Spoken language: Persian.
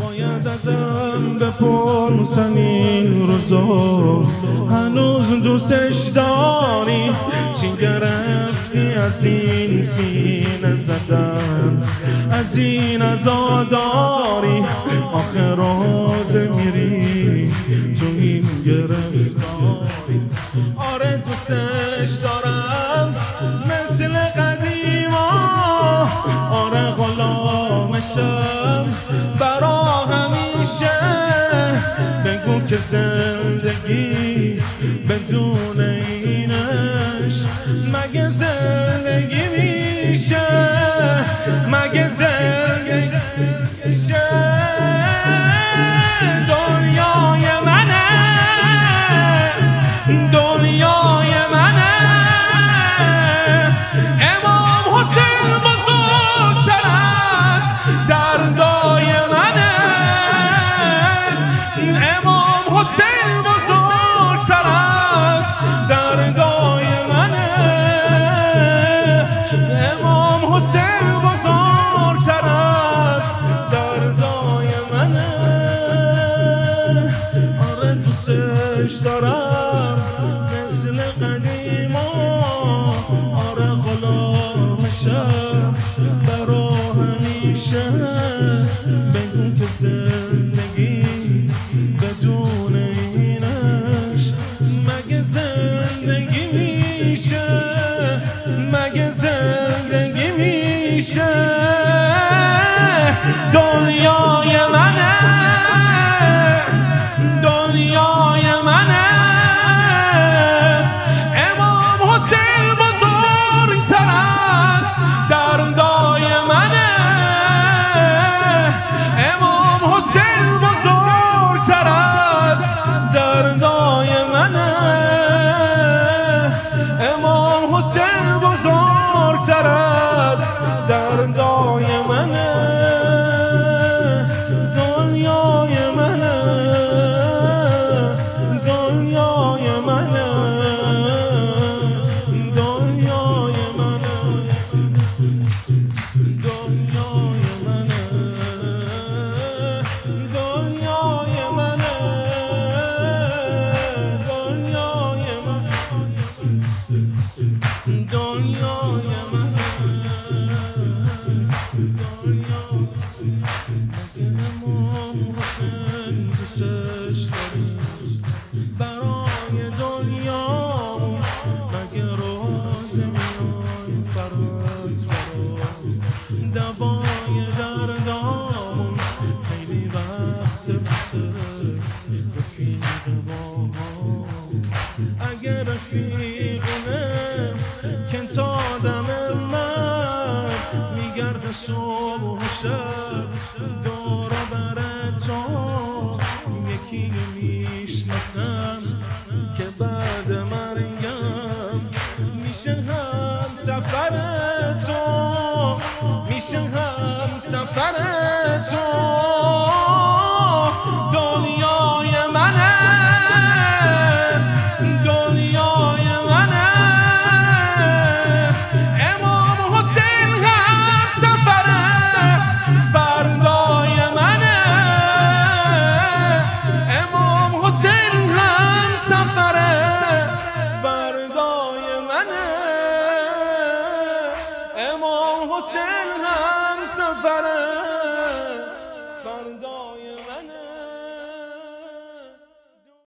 باید ازم بپرسن این روزا هنوز دوستش داری؟ چی گرفتی از این سینه زدن؟ از این ازاداری آخر روز میری تو این گرفتاری. آره دوستش دارم مثل غلامشم برا همیشه. بگو که زندگی بدون اینش. مگه زندگی میشه؟ مگه زندگی میشه؟ دنیای منه. حسین بزرگتر از دردای منه. آره دوستش دارم مثل قدیما آره غلامشم برا همیشه بگو که زندگی بدون اینش مگه زندگی میشه؟ مگه زندگی میشه. دنیای منه. دنیای منه. امام حسین بزرگتر از دردای منه. امام حسین بزرگتر بزرگتر از دردای منه. دوای دردامون میگرده صبح شب دور بر تو یکی می‌شناسم که بعد مرگم میشه هم سفر تو میشه هم سفر تو. دنیای منه. حسین هم سفر فردای منه